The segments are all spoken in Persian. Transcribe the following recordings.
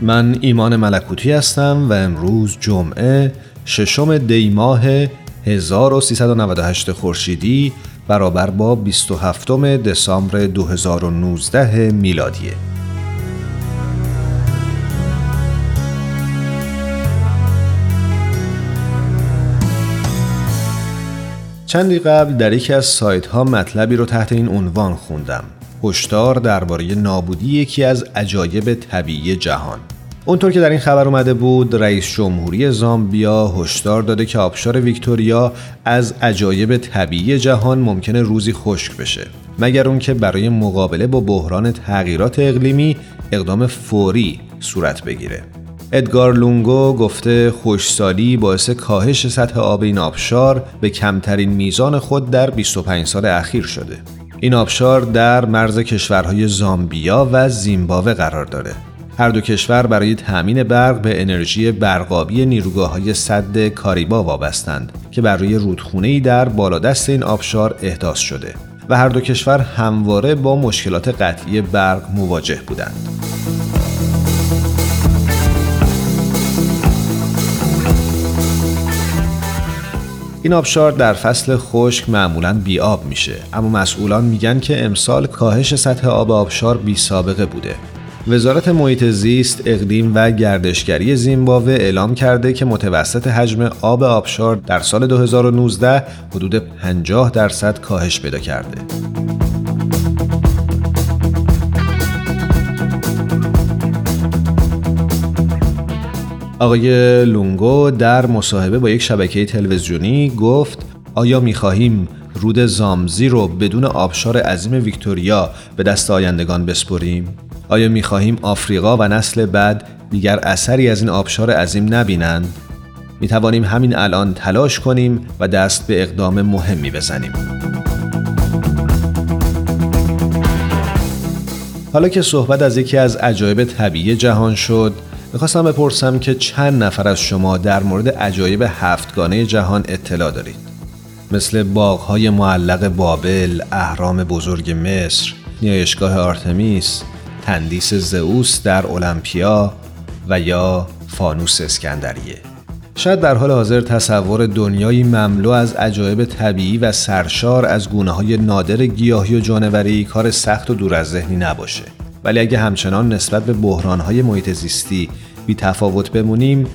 من ایمان ملکوتی هستم و امروز جمعه ششم دی ماه 1398 خورشیدی برابر با 27 دسامبر 2019 میلادیه. چندی قبل در یکی از سایت ها مطلبی رو تحت این عنوان خوندم. هشدار درباره نابودی یکی از عجایب طبیعی جهان. اونطور که در این خبر اومده بود رئیس جمهوری زامبیا هشدار داده که آبشار ویکتوریا از عجایب طبیعی جهان ممکنه روزی خشک بشه. مگر اون که برای مقابله با بحران تغییرات اقلیمی اقدام فوری صورت بگیره. ادگار لونگو گفته خوشسالی باعث کاهش سطح آب این آبشار به کمترین میزان خود در 25 سال اخیر شده. این آبشار در مرز کشورهای زامبیا و زیمبابوه قرار داره. هر دو کشور برای تأمین برق به انرژی برقابی نیروگاه های صد کاریبا وابستند که بر روی رودخونه در بالادست این آبشار احداث شده و هر دو کشور همواره با مشکلات قطعی برق مواجه بودند. این آبشار در فصل خشک معمولا بی آب میشه اما مسئولان میگن که امسال کاهش سطح آب آبشار بی سابقه بوده وزارت محیط زیست، اقلیم و گردشگری زیمبابوه اعلام کرده که متوسط حجم آب آبشار در سال 2019 حدود 50 درصد کاهش پیدا کرده. آقای لونگو در مصاحبه با یک شبکه تلویزیونی گفت آیا می خواهیم رود زامزی رو بدون آبشار عظیم ویکتوریا به دست آیندگان بسپریم؟ آیا می خواهیم آفریقا و نسل بعد دیگر اثری از این آبشار عظیم نبینند؟ می توانیم همین الان تلاش کنیم و دست به اقدام مهمی بزنیم. حالا که صحبت از یکی از عجایب طبیعی جهان شد می‌خواستم بپرسم که چند نفر از شما در مورد عجایب هفتگانه جهان اطلاع دارید مثل باغهای معلق بابل، اهرام بزرگ مصر، نیایشگاه آرتمیس، تندیس زئوس در المپیا و یا فانوس اسکندریه. شاید در حال حاضر تصور دنیایی مملو از عجایب طبیعی و سرشار از گونه های نادر گیاهی و جانوری کار سخت و دور از ذهنی نباشه. ولی اگه همچنان نسبت به بحران های محیط زیستی بی تفاوت بمونیم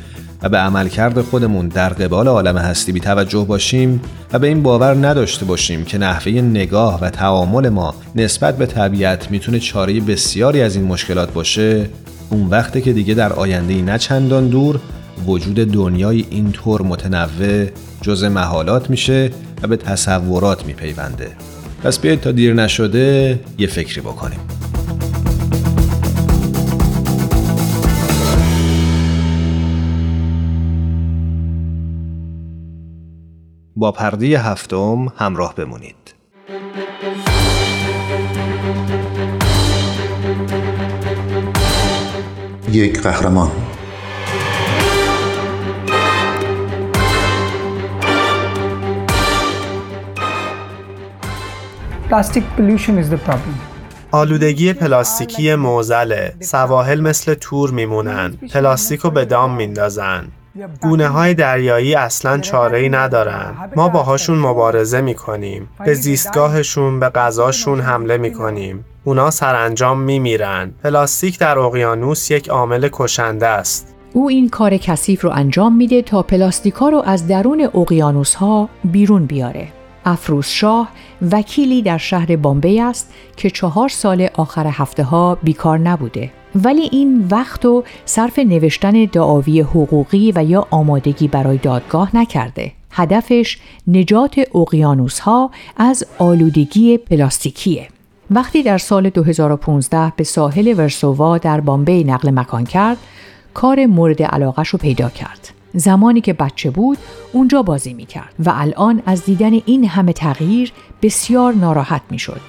و به عملکرد خودمون در قبال عالم هستی بی توجه باشیم و به این باور نداشته باشیم که نحوه نگاه و تعامل ما نسبت به طبیعت می‌تونه چاره بسیاری از این مشکلات باشه اون وقته که دیگه در آینده نه چندان دور وجود دنیای اینطور متنوع جز محالات میشه و به تصورات میپیونده. پس بیاید تا دیر نشده یه فکری بکنیم. با پرده هفتم همراه بمونید. یک قهرمان Plastic pollution is the problem. آلودگی پلاستیکی موزله سواحل مثل تور میمونن پلاستیک رو به دام میندازن گونه های دریایی اصلا چاره ای ندارن. ما باهاشون مبارزه می‌کنیم. به زیستگاهشون به غذاشون حمله می‌کنیم. اونا سرانجام میمیرن. پلاستیک در اقیانوس یک عامل کشنده است. او این کار کثیف رو انجام میده تا پلاستیکا رو از درون اقیانوس ها بیرون بیاره. افروز شاه وکیلی در شهر بامبی است که چهار سال آخر هفته ها بیکار نبوده. ولی این وقت و صرف نوشتن دعاوی حقوقی و یا آمادگی برای دادگاه نکرده. هدفش نجات اقیانوس ها از آلودگی پلاستیکیه. وقتی در سال 2015 به ساحل ورسووا در بامبی نقل مکان کرد کار مورد علاقش رو پیدا کرد. زمانی که بچه بود اونجا بازی می کرد و الان از دیدن این همه تغییر بسیار ناراحت می شد.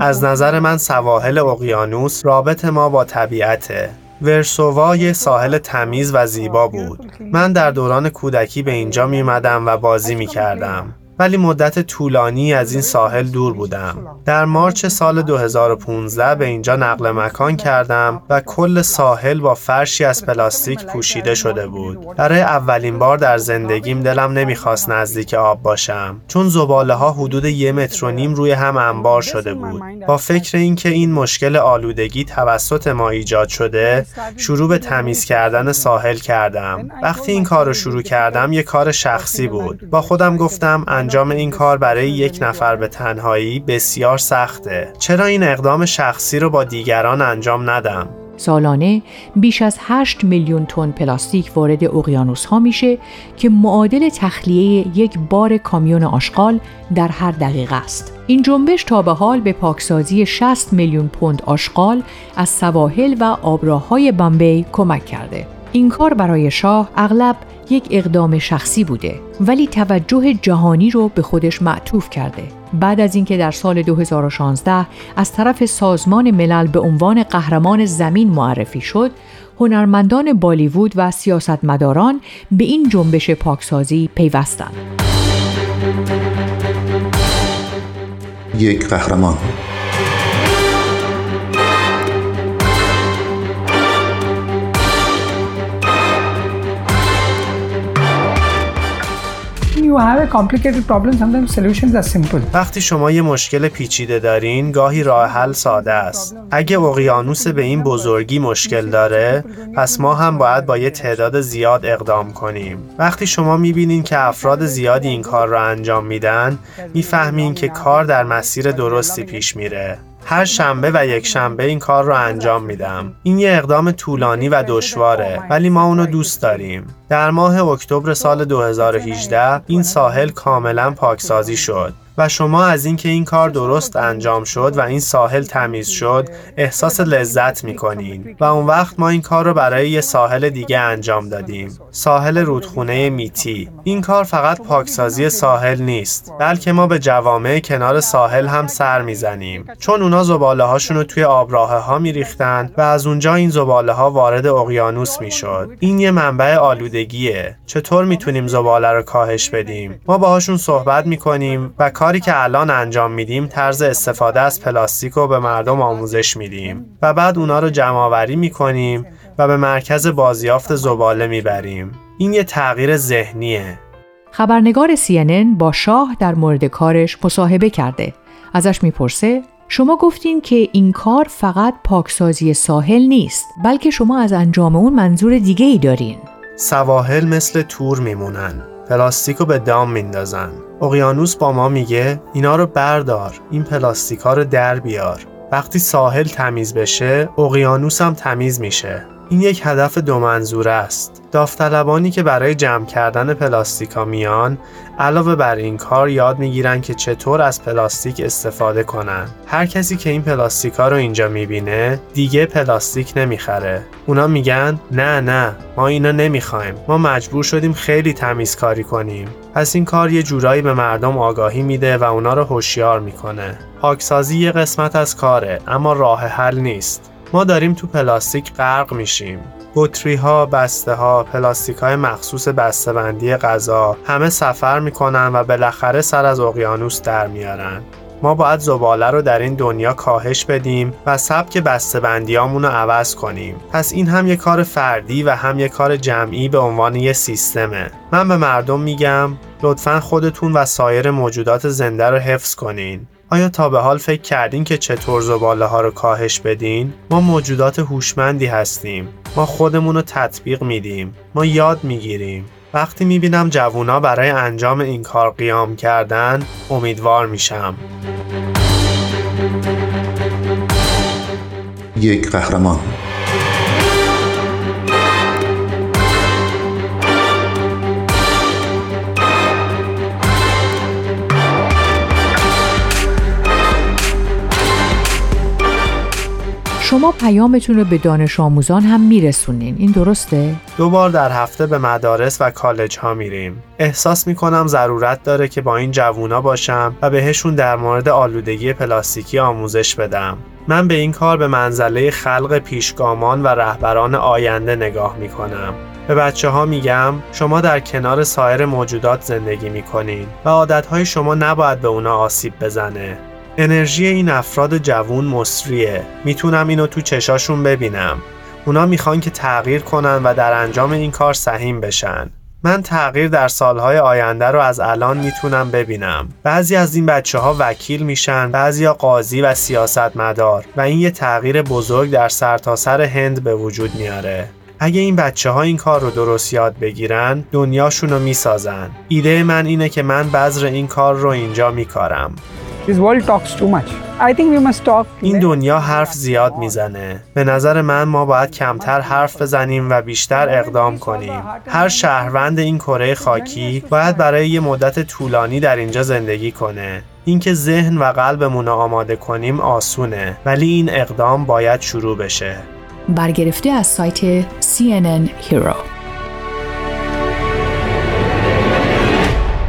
از نظر من سواحل اقیانوس رابط ما با طبیعته. ورسووا یه ساحل تمیز و زیبا بود. من در دوران کودکی به اینجا می و بازی می کردم ولی مدت طولانی از این ساحل دور بودم. در مارچ سال 2015 به اینجا نقل مکان کردم و کل ساحل با فرشی از پلاستیک پوشیده شده بود. برای اولین بار در زندگیم دلم نمی‌خواست نزدیک آب باشم چون زباله ها حدود یه متر و نیم روی هم انبار شده بود. با فکر اینکه این مشکل آلودگی توسط ما ایجاد شده، شروع به تمیز کردن ساحل کردم. وقتی این کار رو شروع کردم یه کار شخصی بود. با خودم گفتم انجام این کار برای یک نفر به تنهایی بسیار سخته چرا این اقدام شخصی رو با دیگران انجام ندم سالانه بیش از 8 میلیون تن پلاستیک وارد اقیانوس ها میشه که معادل تخلیه یک بار کامیون آشغال در هر دقیقه است. این جنبش تا به حال به پاکسازی 60 میلیون پوند آشغال از سواحل و آبراهای بامبی کمک کرده. این کار برای شاه اغلب یک اقدام شخصی بوده ولی توجه جهانی رو به خودش معطوف کرده. بعد از اینکه در سال 2016 از طرف سازمان ملل به عنوان قهرمان زمین معرفی شد هنرمندان بالیوود و سیاستمداران به این جنبش پاکسازی پیوستند. یک قهرمان. وقتی شما یه مشکل پیچیده دارین گاهی راه حل ساده است اگه اقیانوس به این بزرگی مشکل داره پس ما هم باید با یه تعداد زیاد اقدام کنیم وقتی شما می‌بینین که افراد زیادی این کار را انجام میدن می‌فهمین که کار در مسیر درستی پیش میره هر شنبه و یک شنبه این کار رو انجام میدم. این یه اقدام طولانی و دشواره ولی ما اونو دوست داریم. در ماه اکتبر سال 2018 این ساحل کاملا پاکسازی شد. و شما از اینکه این کار درست انجام شد و این ساحل تمیز شد احساس لذت می‌کنین. و اون وقت ما این کار رو برای یه ساحل دیگه انجام دادیم. ساحل رودخونه میتی. این کار فقط پاکسازی ساحل نیست بلکه ما به جوامع کنار ساحل هم سر می‌زنیم. چون اونا زباله هاشون رو توی آبراه ها میریختن و از اونجا این زباله ها وارد اقیانوس می‌شد. این یه منبع آلودگیه چطور می‌تونیم زباله رو کاهش بدیم؟ ما باهاشون صحبت می‌کنیم و کاری که الان انجام میدیم طرز استفاده از پلاستیک رو به مردم آموزش میدیم و بعد اونا رو جمع آوری می‌کنیم و به مرکز بازیافت زباله می‌بریم. این یه تغییر ذهنیه. خبرنگار CNN با شاه در مورد کارش مصاحبه کرده. ازش می‌پرسه شما گفتین که این کار فقط پاکسازی ساحل نیست بلکه شما از انجام اون منظور دیگه ای دارین. سواحل مثل تور میمونن. پلاستیکو به دام میندازن. اقیانوس با ما میگه اینا رو بردار این پلاستیکا رو در بیار. وقتی ساحل تمیز بشه اقیانوس هم تمیز میشه. این یک هدف دو منظوره است. داوطلبانی که برای جمع کردن پلاستیکا میان علاوه بر این کار یاد می‌گیرن که چطور از پلاستیک استفاده کنن. هر کسی که این پلاستیکا رو اینجا می‌بینه دیگه پلاستیک نمی‌خره. اونا میگن نه نه ما اینا نمی‌خوایم. ما مجبور شدیم خیلی تمیزکاری کنیم. پس این کار یه جورایی به مردم آگاهی میده و اونا رو هوشیار می‌کنه. پاکسازی یه قسمت از کاره اما راه حل نیست. ما داریم تو پلاستیک غرق میشیم بطری ها، بسته ها، پلاستیک های مخصوص بسته‌بندی غذا همه سفر می‌کنن و بالاخره سر از اقیانوس در میارن. ما باید زباله رو در این دنیا کاهش بدیم و سبک بسته‌بندیامون رو عوض کنیم. پس این هم یه کار فردی و هم یه کار جمعی به عنوان یه سیستمه. من به مردم میگم لطفا خودتون و سایر موجودات زنده رو حفظ کنین. آیا تا به حال فکر کردین که چطور زباله ها رو کاهش بدین؟ ما موجودات هوشمندی هستیم. ما خودمون رو تطبیق میدیم. ما یاد می‌گیریم. وقتی می‌بینم جوونا برای انجام این کار قیام کردن امیدوار میشم. یک قهرمان شما پیامتون رو به دانش آموزان هم میرسونین. این درسته؟ دو بار در هفته به مدارس و کالج ها میریم. احساس می‌کنم ضرورت داره که با این جوونا باشم و بهشون در مورد آلودگی پلاستیکی آموزش بدم. من به این کار به منزله خلق پیشگامان و رهبران آینده نگاه می‌کنم. به بچه ها میگم شما در کنار سایر موجودات زندگی می‌کنین و عادتهای شما نباید به اونا آسیب بزنه. انرژی این افراد جوون مصریه. می‌تونم اینو تو چشاشون ببینم. اونا می‌خوان که تغییر کنن و در انجام این کار سهیم بشن. من تغییر در سالهای آینده رو از الان می‌تونم ببینم. بعضی از این بچه ها وکیل میشن بعضی ها قاضی و سیاستمدار و این یه تغییر بزرگ در سرتاسر سر هند به وجود میاره. اگه این بچه ها این کار رو درست یاد بگیرن دنیاشون رو می‌سازن. ایده من اینه که من بذر این کار رو اینجا میکارم. این دنیا حرف زیاد می‌زنه. به نظر من ما باید کمتر حرف بزنیم و بیشتر اقدام کنیم. هر شهروند این کره خاکی باید برای یه مدت طولانی در اینجا زندگی کنه. اینکه ذهن و قلبمون رو آماده کنیم آسونه ولی این اقدام باید شروع بشه. برگرفته از سایت CNN Hero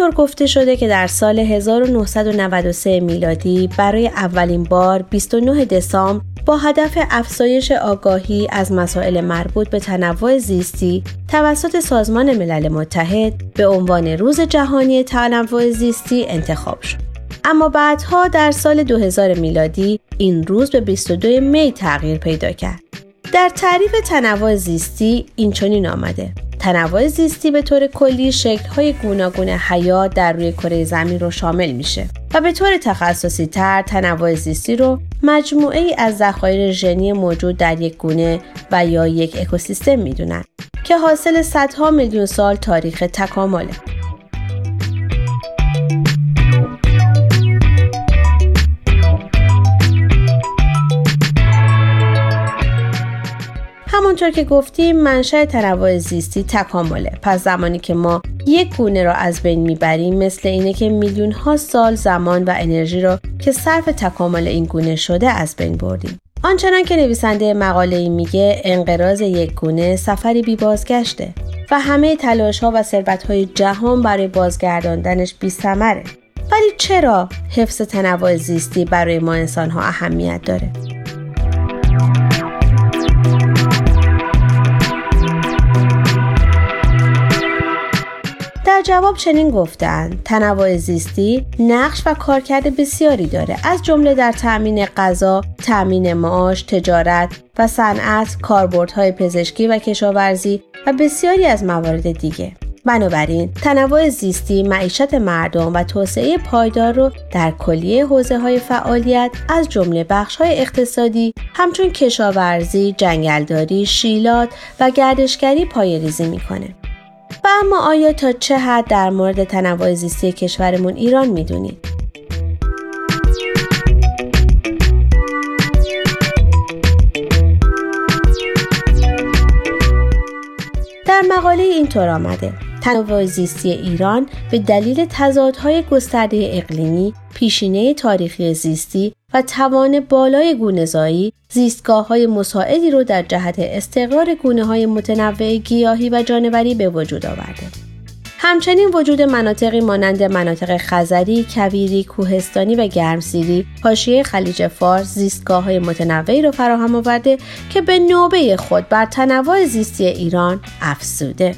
اینطور گفته شده که در سال 1993 میلادی برای اولین بار 29 دسامبر با هدف افزایش آگاهی از مسائل مربوط به تنوع زیستی توسط سازمان ملل متحد به عنوان روز جهانی تنوع زیستی انتخاب شد. اما بعدها در سال 2000 میلادی این روز به 22 می تغییر پیدا کرد. در تعریف تنوع زیستی این چنین آمده تنوع زیستی به طور کلی شکل‌های گوناگون حیات در روی کره زمین رو شامل میشه و به طور تخصصی تر تنوع زیستی رو مجموعه ای از ذخایر ژنی موجود در یک گونه و یا یک اکوسیستم می‌دونن که حاصل صدها میلیون سال تاریخ تکامله. همونطور که گفتیم منشأ تنوع زیستی تکامله پس زمانی که ما یک گونه را از بین می‌بریم مثل اینه که میلیون ها سال زمان و انرژی را که صرف تکامل این گونه شده از بین بردیم آنچنان که نویسنده مقاله ای میگه انقراض یک گونه سفری بی بازگشته و همه تلاش ها و ثروت های جهان برای بازگرداندنش بی سمره. ولی چرا حفظ تنوع زیستی برای ما انسان ها اهمیت داره؟ در جواب چنین گفتند تنوع زیستی نقش و کارکرد بسیاری داره از جمله در تأمین غذا، تأمین معاش، تجارت و صنعت، کاربردهای پزشکی و کشاورزی و بسیاری از موارد دیگه. بنابراین تنوع زیستی معیشت مردم و توسعه پایدار رو در کلیه حوزه های فعالیت از جمله بخش های اقتصادی همچون کشاورزی، جنگلداری، شیلات و گردشگری پایریزی می‌کنه. و اما آیا تا چه حد در مورد تنوع زیستی کشورمون ایران می‌دونید؟ در مقاله اینطور آمده تنوع زیستی ایران به دلیل تضادهای گسترده اقلیمی، پیشینه تاریخی زیستی و توان بالای گونه‌زایی زیستگاه های مساعدی رو در جهت استقرار گونه های متنوع گیاهی و جانوری به وجود آورده. همچنین وجود مناطقی مانند مناطق خزری، کویری، کوهستانی و گرمسیری حاشیه خلیج فارس زیستگاه های متنوعی را فراهم آورده که به نوبه خود بر تنوع زیستی ایران افزوده.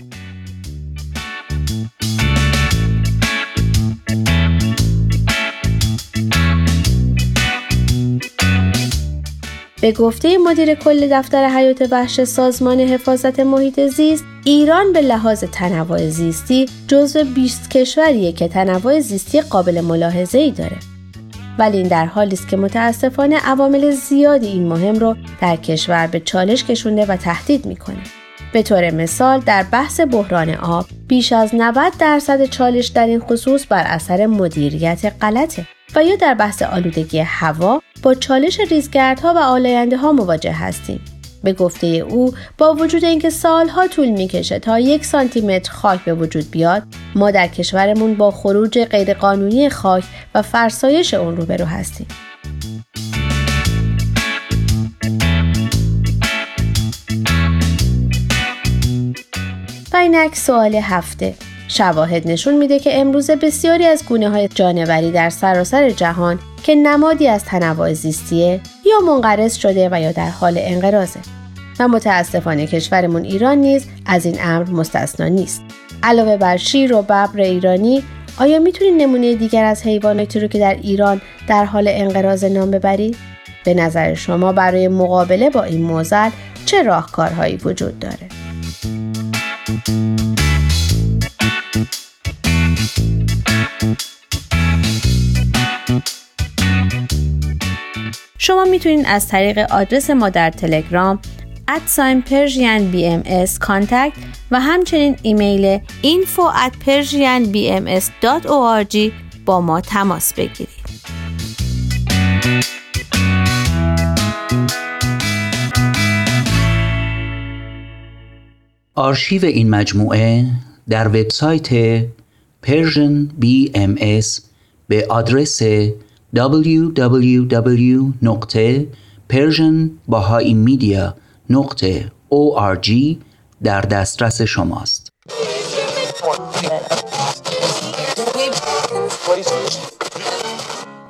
به گفته مدیر کل دفتر حیات وحش سازمان حفاظت محیط زیست ایران به لحاظ تنوع زیستی جزو 20 کشوریه که تنوع زیستی قابل ملاحظه ای داره. ولی این در حالی است که متاسفانه عوامل زیادی این مهم رو در کشور به چالش کشونده و تهدید می‌کنه. به طور مثال در بحث بحران آب بیش از 90 درصد چالش در این خصوص بر اثر مدیریت غلطه. و یا در بحث آلودگی هوا با چالش ریزگردها و آلاینده ها مواجه هستیم. به گفته او با وجود اینکه سالها طول می‌کشه تا یک سانتی متر خاک به وجود بیاد ما در کشورمون با خروج غیرقانونی خاک و فرسایش اون روبرو هستیم و اینک سوال هفته شواهد نشون میده که امروز بسیاری از گونه های جانوری در سراسر جهان که نمادی از تنوع زیستیه یا منقرض شده و یا در حال انقراضه. و متاسفانه کشورمون ایران نیز از این امر مستثنا نیست. علاوه بر شیر و ببر ایرانی آیا می‌تونید نمونه دیگر از حیواناتی رو که در ایران در حال انقراض نام ببرید؟ به نظر شما برای مقابله با این موزل چه راهکارهایی وجود داره؟ شما می‌تونید از طریق آدرس ما در تلگرام ادساین پرژین بی ام و همچنین ایمیل info at persianbms.org با ما تماس بگیرید. آرشیو این مجموعه در وبسایت Persian BMS به آدرس www.persianbahaimedia.org در دسترس شماست.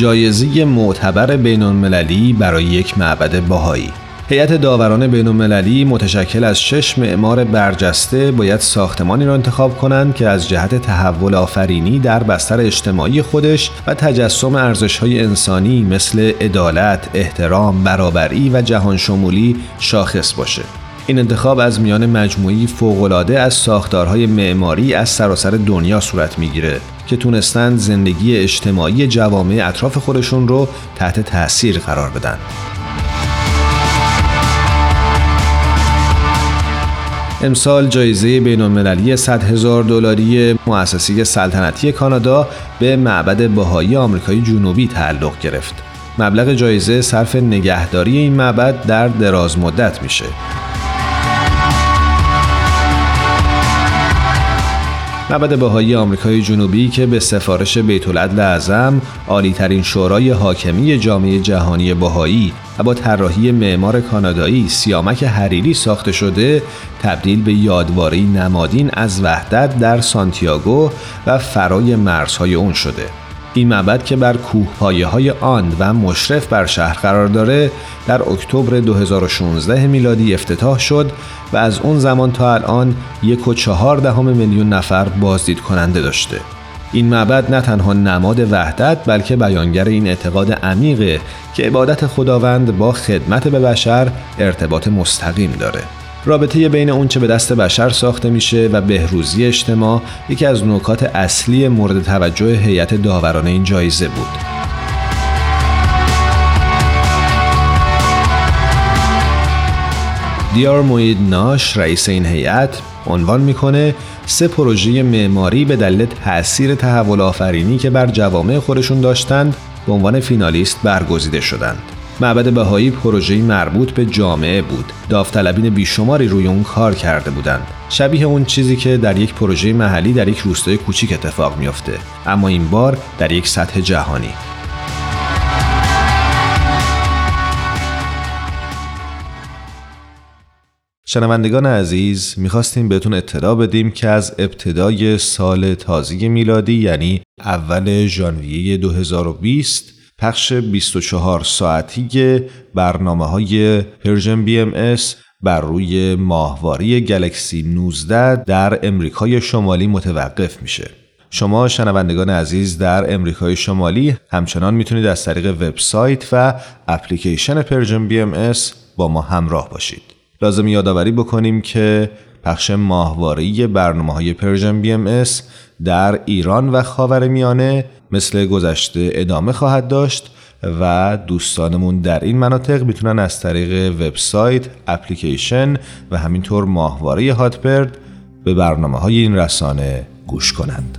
جایزه معتبر بین المللی برای یک معبد باهایی هیئت داوران بین المللی متشکل از شش معمار برجسته باید ساختمانی را انتخاب کنند که از جهت تحول آفرینی در بستر اجتماعی خودش و تجسم ارزش‌های انسانی مثل عدالت، احترام، برابری و جهان شمولی شاخص باشه. این انتخاب از میان مجموعی فوق‌العاده از ساختارهای معماری از سراسر دنیا صورت می‌گیره که تونستند زندگی اجتماعی جوامع اطراف خودشون رو تحت تاثیر قرار بدن. امسال جایزه بین المللی 100 هزار دلاری مؤسسه سلطنتی کانادا به معبد بهایی آمریکای جنوبی تعلق گرفت. مبلغ جایزه صرف نگهداری این معبد در دراز مدت میشه. معبد بهایی آمریکای جنوبی که به سفارش بیت العدل اعظم عالی ترین شورای حاکمی جامعه جهانی بهایی و با طراحی معمار کانادایی سیامک حریری ساخته شده تبدیل به یادواری نمادین از وحدت در سانتیاگو و فرای مرزهای اون شده. این معبد که بر کوهپایه های آن و مشرف بر شهر قرار داره در اکتبر 2016 میلادی افتتاح شد و از اون زمان تا الان یک و چهار دهم میلیون نفر بازدید کننده داشته. این معبد نه تنها نماد وحدت بلکه بیانگر این اعتقاد عمیقه که عبادت خداوند با خدمت به بشر ارتباط مستقیم داره. رابطه بین اونچه به دست بشر ساخته میشه و بهروزی اجتماع یکی از نکات اصلی مورد توجه هیئت داوران این جایزه بود. دیار موید ناش رئیس این هیئت عنوان می‌کنه سه پروژه معماری به دلیل تاثیر تحول آفرینی که بر جوامع خودشون داشتند به عنوان فینالیست برگزیده شدند. معبد بهایی پروژه‌ای مربوط به جامعه بود. داوطلبین بیشماری روی اون کار کرده بودند. شبیه اون چیزی که در یک پروژه محلی در یک روستای کوچیک اتفاق میافته، اما این بار در یک سطح جهانی. شنوندگان عزیز می‌خواستیم بهتون اطلاع بدیم که از ابتدای سال تازه میلادی یعنی اول ژانویه 2020 پخش 24 ساعتی برنامه های Persian BMS بر روی ماهواره‌ی Galaxy 19 در امریکای شمالی متوقف میشه. شما شنوندگان عزیز در امریکای شمالی همچنان می‌تونید از طریق وبسایت و اپلیکیشن Persian BMS با ما همراه باشید. لازمه یادآوری بکنیم که پخش ماهواره‌ی برنامه های Persian BMS در ایران و خاور میانه مثل گذشته ادامه خواهد داشت و دوستانمون در این مناطق می‌تونن از طریق وبسایت، اپلیکیشن و همینطور ماهواره Hotbird به برنامه های این رسانه گوش کنند.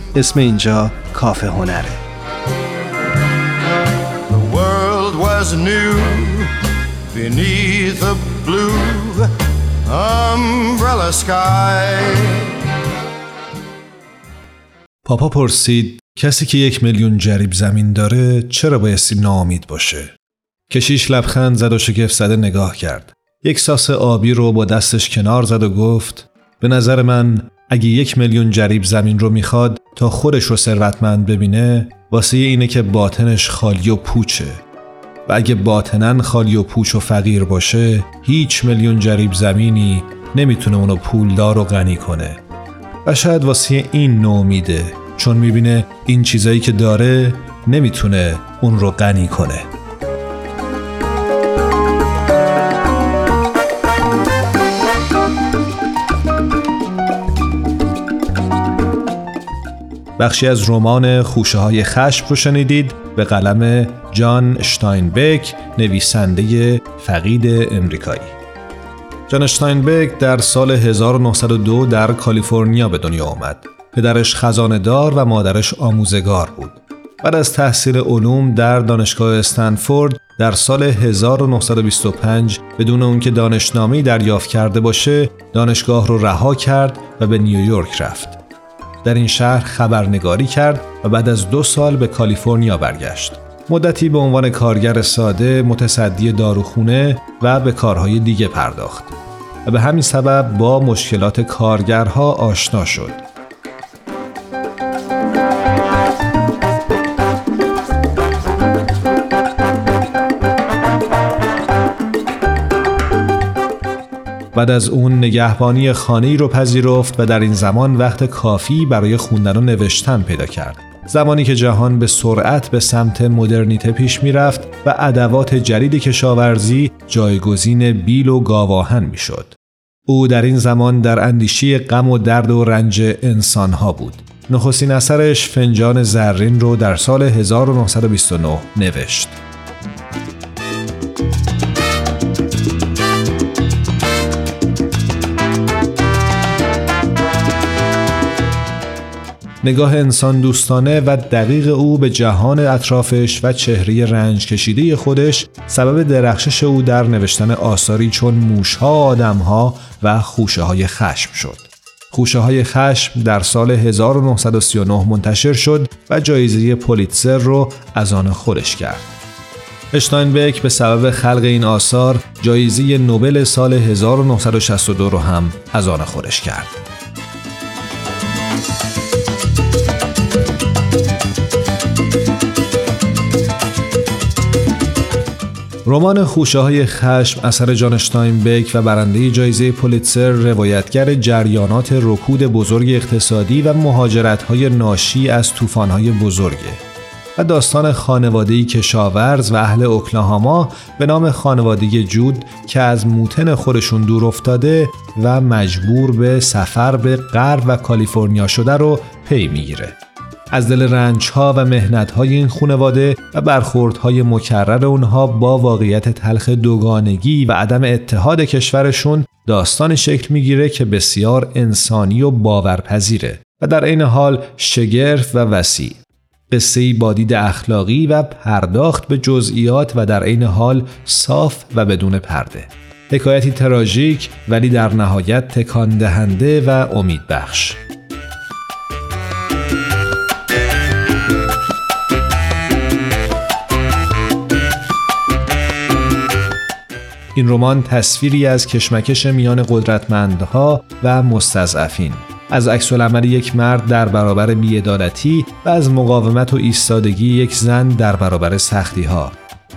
اسم اینجا کافه هنره The world was new beneath a blue umbrella sky پاپا پرسید کسی که یک میلیون جریب زمین داره چرا بایستی ناامید باشه؟ کشیش لبخند زد و شگفت زده نگاه کرد. یک ساس آبی رو با دستش کنار زد و گفت به نظر من اگه یک میلیون جریب زمین رو می‌خواد تا خودش رو ثروتمند ببینه واسه اینه که باطنش خالی و پوچه. و اگه باطنن خالی و پوچ و فقیر باشه هیچ میلیون جریب زمینی نمی‌تونه اونو پولدار و غنی کنه. و شاید واسه این نومیده چون می‌بینه این چیزایی که داره نمی‌تونه اون رو غنی کنه. بخشی از رمان خوشه های خشم رو شنیدید به قلم جان شتاینبک نویسنده فقید امریکایی. جان شتاینبک در سال 1902 در کالیفرنیا به دنیا آمد. پدرش خزاندار و مادرش آموزگار بود. بعد از تحصیل علوم در دانشگاه استنفورد در سال 1925 بدون اون که دانشنامه‌ای دریافت کرده باشه دانشگاه رو رها کرد و به نیویورک رفت. در این شهر خبرنگاری کرد و بعد از دو سال به کالیفرنیا برگشت. مدتی به عنوان کارگر ساده متصدی داروخونه و به کارهای دیگه پرداخت و به همین سبب با مشکلات کارگرها آشنا شد. بعد از اون نگهبانی خانه رو پذیرفت و در این زمان وقت کافی برای خوندن و نوشتن پیدا کرد. زمانی که جهان به سرعت به سمت مدرنیته پیش می‌رفت و ادوات جدید کشاورزی جایگزین بیل و گاواهن می‌شد. او در این زمان در اندیشی غم و درد و رنج انسانها بود. نخستین اثرش فنجان زرین رو در سال 1929 نوشت. نگاه انسان دوستانه و دقیق او به جهان اطرافش و چهره رنج کشیده خودش سبب درخشش او در نوشتن آثاری چون موشها آدمها و خوشه های خشم شد. خوشه های خشم در سال 1939 منتشر شد و جایزه پولیتزر رو از آن خودش کرد. اشتاینبک به سبب خلق این آثار جایزه نوبل سال 1962 رو هم از آن خودش کرد. رمان خوشه های خشم اثر جان بیک و برنده جایزه پولیتسر روایتگر جریانات رکود بزرگ اقتصادی و مهاجرت های ناشی از طوفان های بزرگه و داستان خانوادهی کشاورز و اهل اوکلاهاما به نام خانواده جود که از موتن خودشون دور افتاده و مجبور به سفر به غرب و کالیفرنیا شده رو پی می‌گیره. از دل رنج ها و مهنت های این خانواده و برخوردهای مکرر اونها با واقعیت تلخ دوگانگی و عدم اتحاد کشورشون داستان شکل می‌گیره که بسیار انسانی و باورپذیره و در عین حال شگرف و وسیع. قصه با دید اخلاقی و پرداخت به جزئیات و در عین حال صاف و بدون پرده. حکایتی تراژیک ولی در نهایت تکان دهنده و امیدبخش. این رمان تصویری از کشمکش میان قدرتمندها و مستضعفین از عکس یک مرد در برابر بیعدالتی و از مقاومت و ایستادگی یک زن در برابر سختی ها.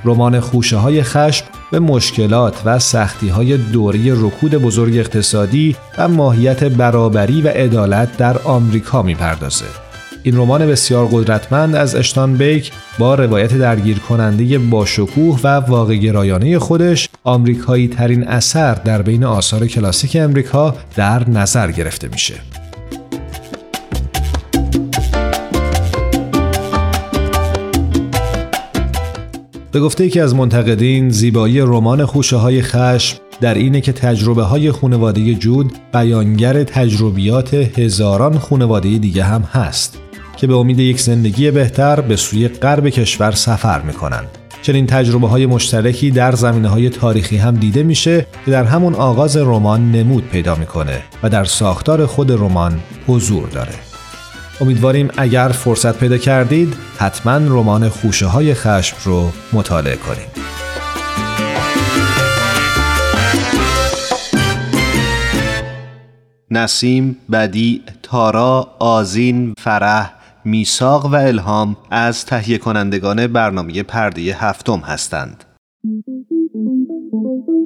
رمان خوشه های خشم به مشکلات و سختی های دوری رکود بزرگ اقتصادی و ماهیت برابری و عدالت در آمریکا می‌پردازه. این رمان بسیار قدرتمند از اشتان بیک با روایت درگیر کننده با شکوه و واقع گرایانه خودش آمریکایی ترین اثر در بین آثار کلاسیک امریکا در نظر گرفته میشه. به گفته یکی از منتقدین زیبایی رمان خوشه های خشم در اینه که تجربه های خونواده جود بیانگر تجربیات هزاران خونواده دیگه هم هست که به امید یک زندگی بهتر به سوی غرب کشور سفر می کنند. چنین تجربه های مشترکی در زمینه های تاریخی هم دیده میشه که در همون آغاز رمان نمود پیدا می‌کنه و در ساختار خود رمان حضور داره. امیدواریم اگر فرصت پیدا کردید حتما رمان خوشه های خشم رو مطالعه کنید. نسیم، بدی، تارا، آزین، فرح، میساق و الهام از تهیه کنندگان برنامه پرده هفتم هستند.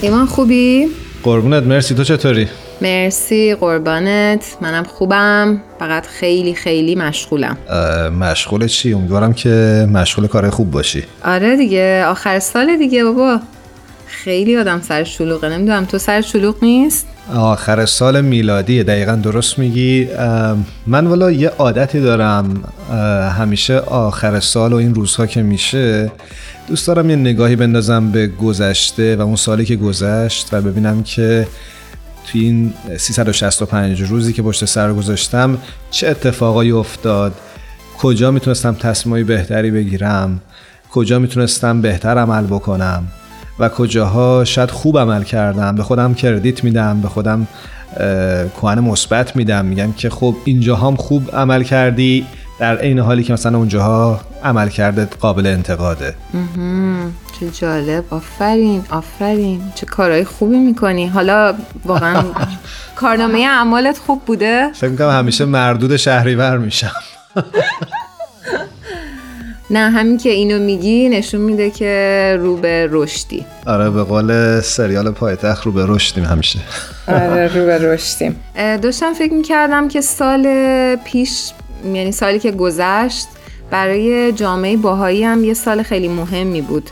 ایمان خوبی؟ قربونت مرسی. تو چطوری؟ مرسی قربانت. منم خوبم. فقط خیلی خیلی مشغولم. مشغول چی؟ امیدوارم که مشغول کار خوب باشی. آره دیگه. آخر سال دیگه بابا. خیلی آدم سر شلوغه. نمی‌دونم تو سر شلوغ نیست؟ آخر سال میلادی دقیقا درست میگی. من والا یه عادتی دارم. همیشه آخر سال و این روزها که میشه دوست دارم یه نگاهی بندازم به گذشته و اون سالی که گذشت و ببینم که توی این 365 روزی که پشت سر گذاشتم چه اتفاقایی افتاد کجا می‌تونستم تصمیمای بهتری بگیرم کجا می‌تونستم بهتر عمل بکنم و کجاها شاید خوب عمل کردم. به خودم کردیت میدم به خودم کوهن مثبت میدم. میگم که خب اینجا هم خوب عمل کردی در عین حالی که مثلا اونجاها عمل کرده قابل انتقاده. چه جالب. آفرین آفرین. چه کارهای خوبی می‌کنی. حالا واقعا کارنامه اعمالت خوب بوده. فکر می‌کنم همیشه مردود شهریور میشم. نه همین که اینو میگی نشون میده که رو به رشدی. آره به قول سریال پایتخت رو به رشدیم همیشه. آره رو به رشدیم. داشتم فکر می‌کردم که سال پیش یعنی سالی که گذشت برای جامعه باهایی هم یه سال خیلی مهمی بود.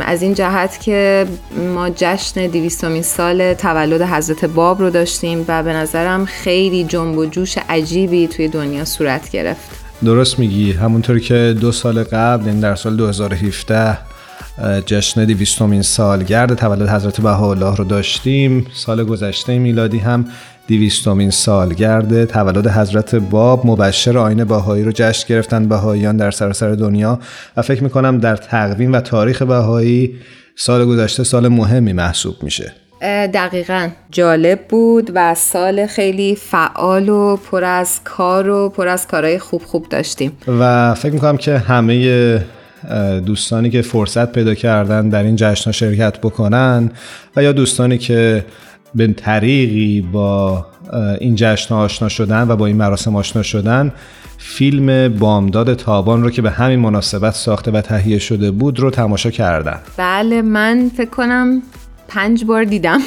از این جهت که ما جشن دیویستومین سال تولد حضرت باب رو داشتیم و به نظرم خیلی جنب و جوش عجیبی توی دنیا صورت گرفت. درست میگی. همونطوری که دو سال قبل یعنی در سال 2017 جشن دیویستومین سالگرد تولد حضرت بهاءالله رو داشتیم. سال گذشته میلادی هم دیویستومین سالگرد تولد حضرت باب مبشر آین باهایی رو جشن گرفتن بهاییان در سراسر دنیا و فکر می‌کنم در تقویم و تاریخ بهایی سال گذشته سال مهمی محسوب میشه. دقیقا. جالب بود و سال خیلی فعال و پر از کار و پر از کارهای خوب خوب داشتیم. و فکر می‌کنم که همه دوستانی که فرصت پیدا کردن در این جشن شرکت بکنن و یا دوستانی که به طریقی با این جشن آشنا شدن و با این مراسم آشنا شدن فیلم بامداد تابان رو که به همین مناسبت ساخته و تهیه شده بود رو تماشا کردن. بله من فکر کنم پنج بار دیدم.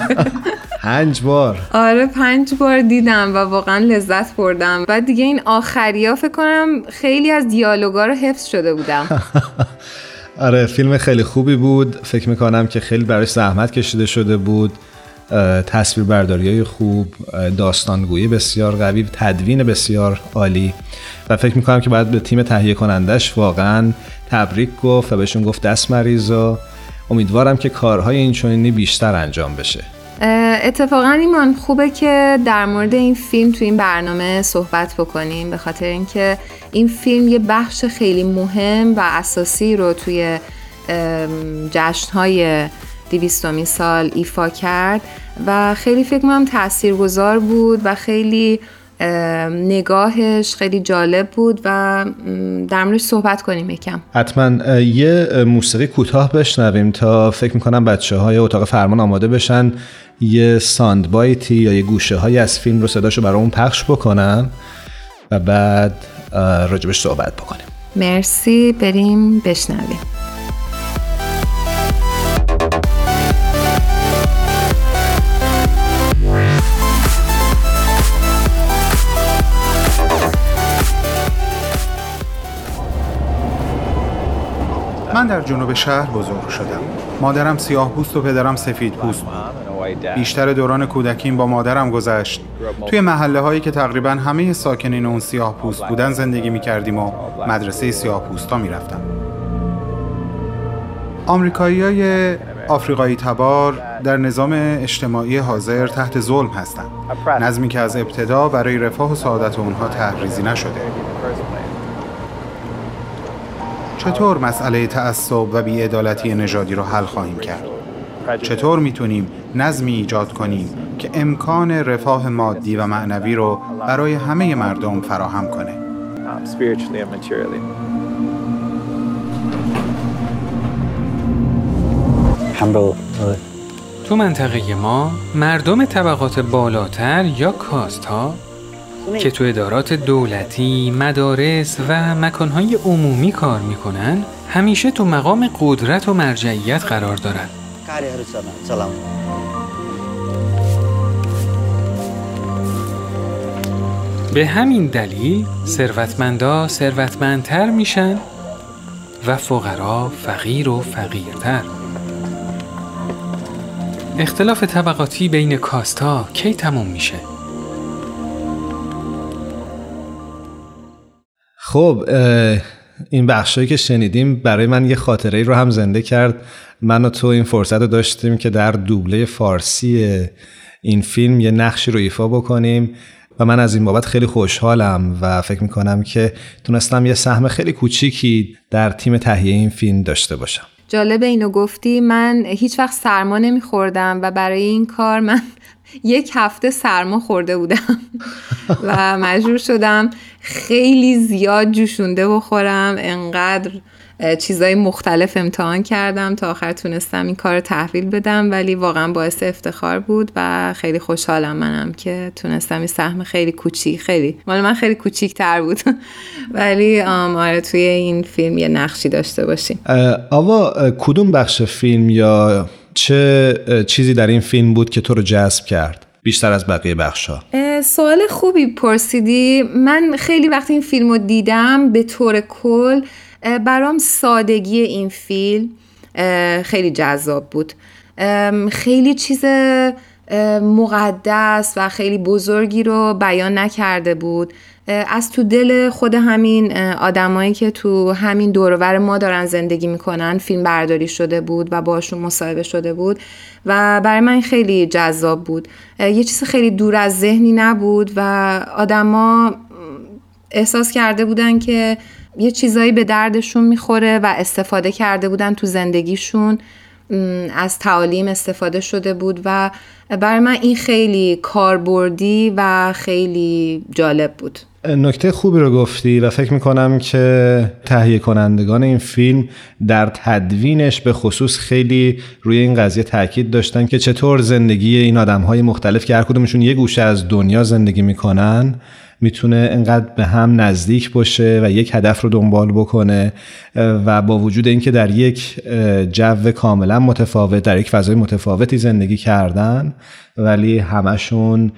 پنج بار. آره پنج بار دیدم و واقعا لذت بردم. و دیگه این آخری ها فکر کنم خیلی از دیالوگا رو حفظ شده بودم. آره فیلم خیلی خوبی بود. فکر می‌کنم که خیلی برای زحمت کشیده شده بود. تصویر برداری های خوب داستانگویی بسیار قوی تدوین بسیار عالی. و فکر می‌کنم که باید به تیم تهیه کنندش واقعا تبریک گفت و بهشون گفت دست مریض و امیدوارم که کارهای این چونینی بیشتر انجام بشه. اتفاقا ایمان خوبه که در مورد این فیلم تو این برنامه صحبت بکنیم به خاطر اینکه این فیلم یه بخش خیلی مهم و اساسی رو توی جشنهای دیویستومی سال ایفا کرد. و خیلی فکر کنم تاثیرگذار بود و خیلی نگاهش خیلی جالب بود و در موردش صحبت کنیم یکم. حتما یه موسیقی کوتاه بشنویم تا فکر می‌کنم بچه های اتاق فرمان آماده بشن یه ساند بایتی یا یه گوشه های از فیلم رو صداشو برای اون پخش بکنن و بعد راجبش صحبت بکنیم. مرسی بریم بشنویم. در جنوب شهر بزرگ شدم. مادرم سیاه پوست و پدرم سفید پوست بود. بیشتر دوران کودکیم با مادرم گذشت. توی محله هایی که تقریبا همه ساکنین اون سیاه پوست بودن زندگی می کردیم و مدرسه سیاه پوستا می رفتم آمریکایی های آفریقایی تبار در نظام اجتماعی حاضر تحت ظلم هستند نظمی که از ابتدا برای رفاه و سعادت اونها تحریزی نشده. چطور مسئله تعصب و بیعدالتی نژادی رو حل خواهیم کرد؟ چطور می‌تونیم نظمی ایجاد کنیم که امکان رفاه مادی و معنوی رو برای همه مردم فراهم کنه؟ تو منطقه ما مردم طبقات بالاتر یا کاست ها که تو ادارات دولتی، مدارس و مکانهای عمومی کار می‌کنن همیشه تو مقام قدرت و مرجعیت قرار دارن. به همین دلیل ثروتمندا ثروتمندتر میشن و فقرا فقیر و فقیرتر. اختلاف طبقاتی بین کاستا کی تموم میشه؟ خب این بخشایی که شنیدیم برای من یه خاطره رو هم زنده کرد. من و تو این فرصت رو داشتیم که در دوبله فارسی این فیلم یه نقشی رو ایفا بکنیم و من از این بابت خیلی خوشحالم و فکر می‌کنم که تونستم یه سهم خیلی کوچیکی در تیم تهیه این فیلم داشته باشم. جالب اینو گفتی من هیچ وقت سرما نمیخوردم و برای این کار من یک هفته سرما خورده بودم و مجبور شدم خیلی زیاد جوشونده بخورم. انقدر چیزای مختلف امتحان کردم تا آخر تونستم این کار تحویل بدم ولی واقعا باعث افتخار بود و خیلی خوشحالم منم که تونستم این سهم خیلی کوچیک خیلی مال من خیلی کوچیک تر بود. ولی آره توی این فیلم یه نقشی داشته باشیم. آوا کدوم بخش فیلم یا چه چیزی در این فیلم بود که تو رو جذب کرد؟ بیشتر از بقیه بخش ها سوال خوبی پرسیدی. من خیلی وقتی این فیلم رو دیدم به طور کل برام سادگی این فیلم خیلی جذاب بود. خیلی چیز مقدس و خیلی بزرگی رو بیان نکرده بود. از تو دل خود همین آدمایی که تو همین دورور ما دارن زندگی می‌کنن فیلم برداری شده بود و باشون مصاحبه شده بود و برای من خیلی جذاب بود. یه چیز خیلی دور از ذهنی نبود و آدما احساس کرده بودن که یه چیزایی به دردشون می‌خوره و استفاده کرده بودن تو زندگیشون. از تعالیم استفاده شده بود و برای من این خیلی کاربردی و خیلی جالب بود. نکته خوبی رو گفتی و فکر می‌کنم که تهیه کنندگان این فیلم در تدوینش به خصوص خیلی روی این قضیه تاکید داشتن که چطور زندگی این آدم های مختلف که هر کدومشون یه گوشه از دنیا زندگی می‌کنن می‌تونه انقدر به هم نزدیک باشه و یک هدف رو دنبال بکنه و با وجود اینکه در یک جو کاملا متفاوت در یک فضای متفاوتی زندگی کردن ولی همشون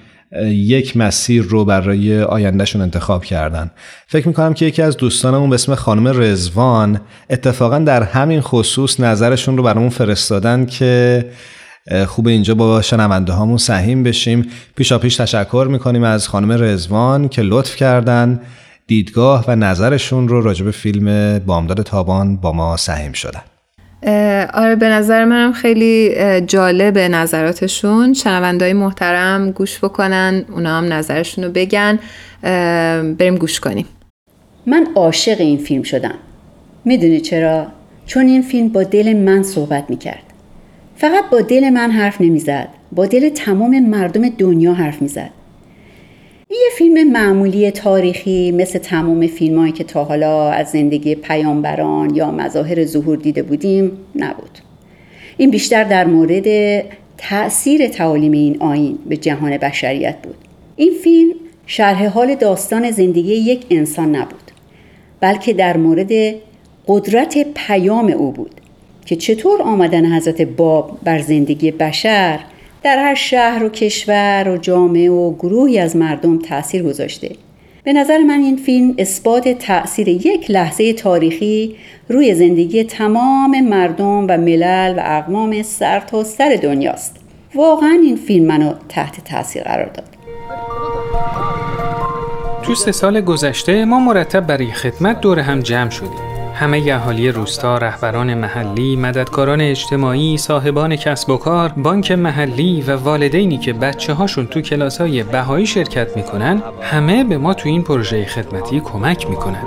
یک مسیر رو برای آیندهشون انتخاب کردن. فکر می‌کنم که یکی از دوستانمون به اسم خانم رزوان اتفاقا در همین خصوص نظرشون رو برامون فرستادن که خوب اینجا با شنونده هامون سهیم بشیم. پیشا پیش تشکر می‌کنیم از خانم رزوان که لطف کردن دیدگاه و نظرشون رو راجب فیلم بامداد تابان با ما سهیم شدن. آره به نظر منم خیلی جالب نظراتشون. شنوندهای محترم گوش بکنن اونا هم نظرشون رو بگن. بریم گوش کنیم. من عاشق این فیلم شدم. می‌دونی چرا؟ چون این فیلم با دل من صحبت می‌کرد. فقط با دل من حرف نمی‌زد. با دل تمام مردم دنیا حرف می‌زد. یه فیلم معمولی تاریخی مثل تمام فیلمهایی که تا حالا از زندگی پیامبران یا مظاهر ظهور دیده بودیم نبود. این بیشتر در مورد تأثیر تعالیم این آین به جهان بشریت بود. این فیلم شرح حال داستان زندگی یک انسان نبود بلکه در مورد قدرت پیام او بود. که چطور آمدن حضرت باب بر زندگی بشر در هر شهر و کشور و جامعه و گروهی از مردم تاثیر گذاشته. به نظر من این فیلم اثبات تاثیر یک لحظه تاریخی روی زندگی تمام مردم و ملل و اقوام سر تا سر دنیاست. واقعا این فیلم منو تحت تاثیر قرار داد. تو سه سال گذشته ما مرتب برای خدمت دور هم جمع شدیم. همه اهالی روستا، رهبران محلی، مددکاران اجتماعی، صاحبان کسب و کار، بانک محلی و والدینی که بچه هاشون تو کلاس های بهایی شرکت می‌کنن همه به ما تو این پروژه خدمتی کمک می‌کنن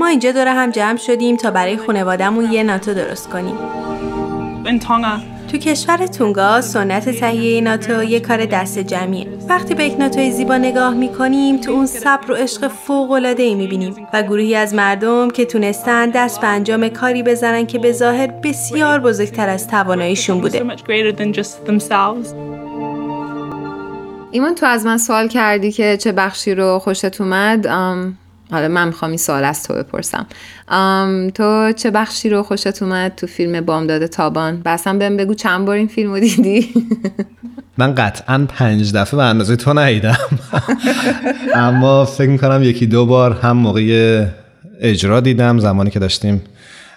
ما اینجا دور هم جمع شدیم تا برای خانوادهمون یه ناتو درست کنیم. تو کشور تونگا سنت تهیه ناتو یه کار دست جمعیه. وقتی به یک ناتوی زیبا نگاه می‌کنیم تو اون صبر و عشق فوق العاده ای می‌بینیم و گروهی از مردم که تونستن دست به انجام کاری بزنن که به ظاهر بسیار بزرگتر از تواناییشون بوده. ایمان تو از من سوال کردی که چه بخشی رو خوشت اومد حالا من می‌خوام این سوال از تو بپرسم. تو چه بخشی رو خوشت اومد تو فیلم بامداد تابان؟ بسم بهم بگو چند بار این فیلم رو دیدی؟ من قطعا پنج دفعه به اندازه تو ندیدم. اما فکر می‌کنم یکی دو بار هم موقع اجرا دیدم زمانی که داشتیم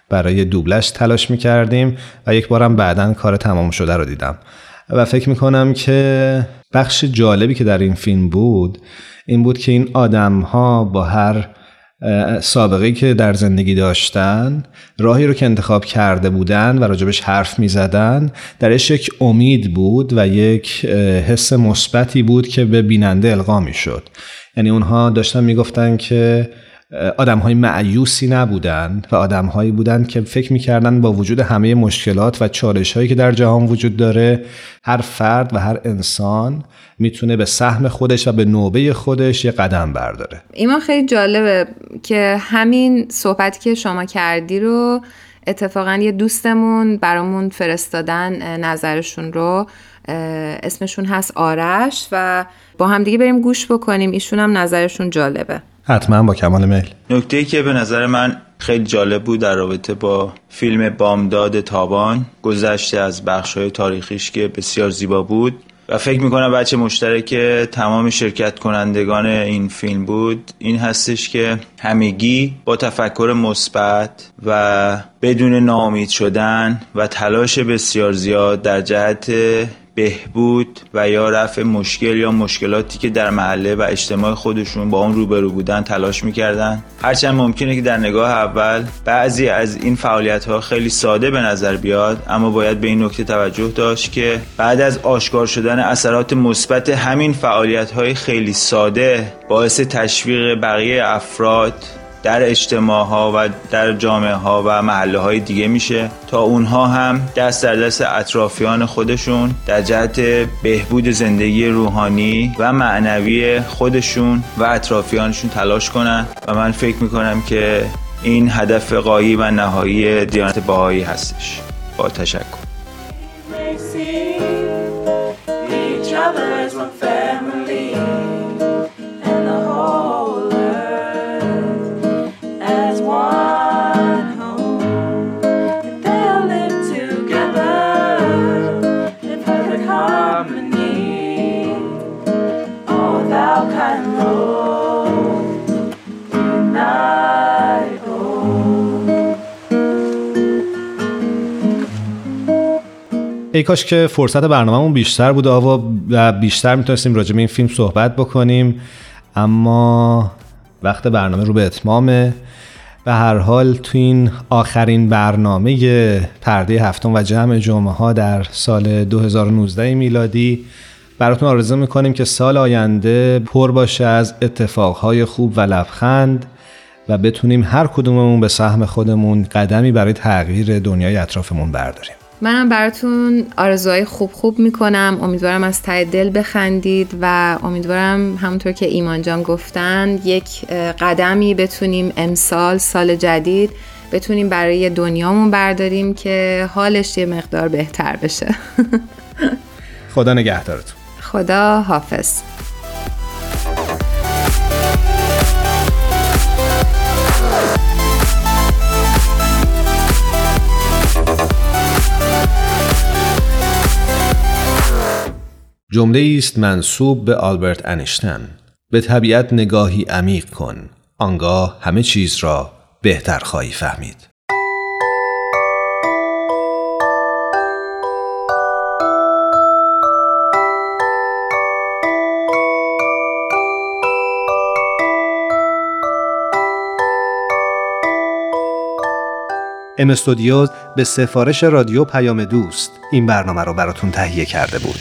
برای دوبلش تلاش می‌کردیم و یک بارم بعدا کار تمام شده رو دیدم. و فکر می‌کنم که بخش جالبی که در این فیلم بود این بود که این آدم ها با هر سابقه که در زندگی داشتن راهی رو که انتخاب کرده بودن و راجبش حرف می زدن درش یک امید بود و یک حس مثبتی بود که به بیننده القا می شد یعنی اونها داشتن می که آدم های معیوسی نبودن و آدم هایی بودن که فکر می‌کردن با وجود همه مشکلات و چالش هایی که در جهان وجود داره هر فرد و هر انسان می‌تونه به سهم خودش و به نوبه خودش یه قدم برداره. ایمان خیلی جالبه که همین صحبتی که شما کردی رو اتفاقا یه دوستمون برامون فرستادن نظرشون رو. اسمشون هست آرش و با هم دیگه بریم گوش بکنیم. ایشون هم نظرشون جالبه. حتما با کمال میل. نکته که به نظر من خیلی جالب بود در رابطه با فیلم بامداد تابان گذشته از بخش های تاریخیش که بسیار زیبا بود و فکر می‌کنم بچه مشترک تمام شرکت کنندگان این فیلم بود این هستش که همگی با تفکر مثبت و بدون ناامید شدن و تلاش بسیار زیاد در جهت بهبود و یا رفع مشکل یا مشکلاتی که در محله و اجتماع خودشون با اون روبرو بودن تلاش می‌کردن. هرچند ممکنه که در نگاه اول بعضی از این فعالیت ها خیلی ساده به نظر بیاد اما باید به این نکته توجه داشت که بعد از آشکار شدن اثرات مثبت همین فعالیت های خیلی ساده باعث تشویق بقیه افراد در اجتماع ها و در جامعه ها و محله های دیگه میشه تا اونها هم دست در دست اطرافیان خودشون در جهت بهبود زندگی روحانی و معنوی خودشون و اطرافیانشون تلاش کنن. و من فکر می‌کنم که این هدف قایی و نهایی دیانت باهایی هستش. با تشکر. ای کاش که فرصت برنامهمون بیشتر بود آوا و بیشتر می‌تونستیم راجع به این فیلم صحبت بکنیم. اما وقت برنامه رو به اتمامه. به هر حال تو این آخرین برنامه پرده هفتم و جمع جمعه ها در سال 2019 میلادی براتون آرزو می‌کنیم که سال آینده پر باشه از اتفاقهای خوب و لبخند و بتونیم هر کدوممون به سهم خودمون قدمی برای تغییر دنیای اطرافمون برداریم. منم براتون آرزوهای خوب خوب می‌کنم. امیدوارم از ته دل بخندید و امیدوارم همونطور که ایمان جان گفتن یک قدمی بتونیم امسال سال جدید بتونیم برای دنیامون برداریم که حالش یه مقدار بهتر بشه. خدا نگهدارتون. خدا حافظ. جمله است منصوب به آلبرت انشتن. به طبیعت نگاهی عمیق کن. آنگاه همه چیز را بهتر خواهی فهمید. ام استودیوز به سفارش رادیو پیام دوست این برنامه را براتون تهیه کرده بود.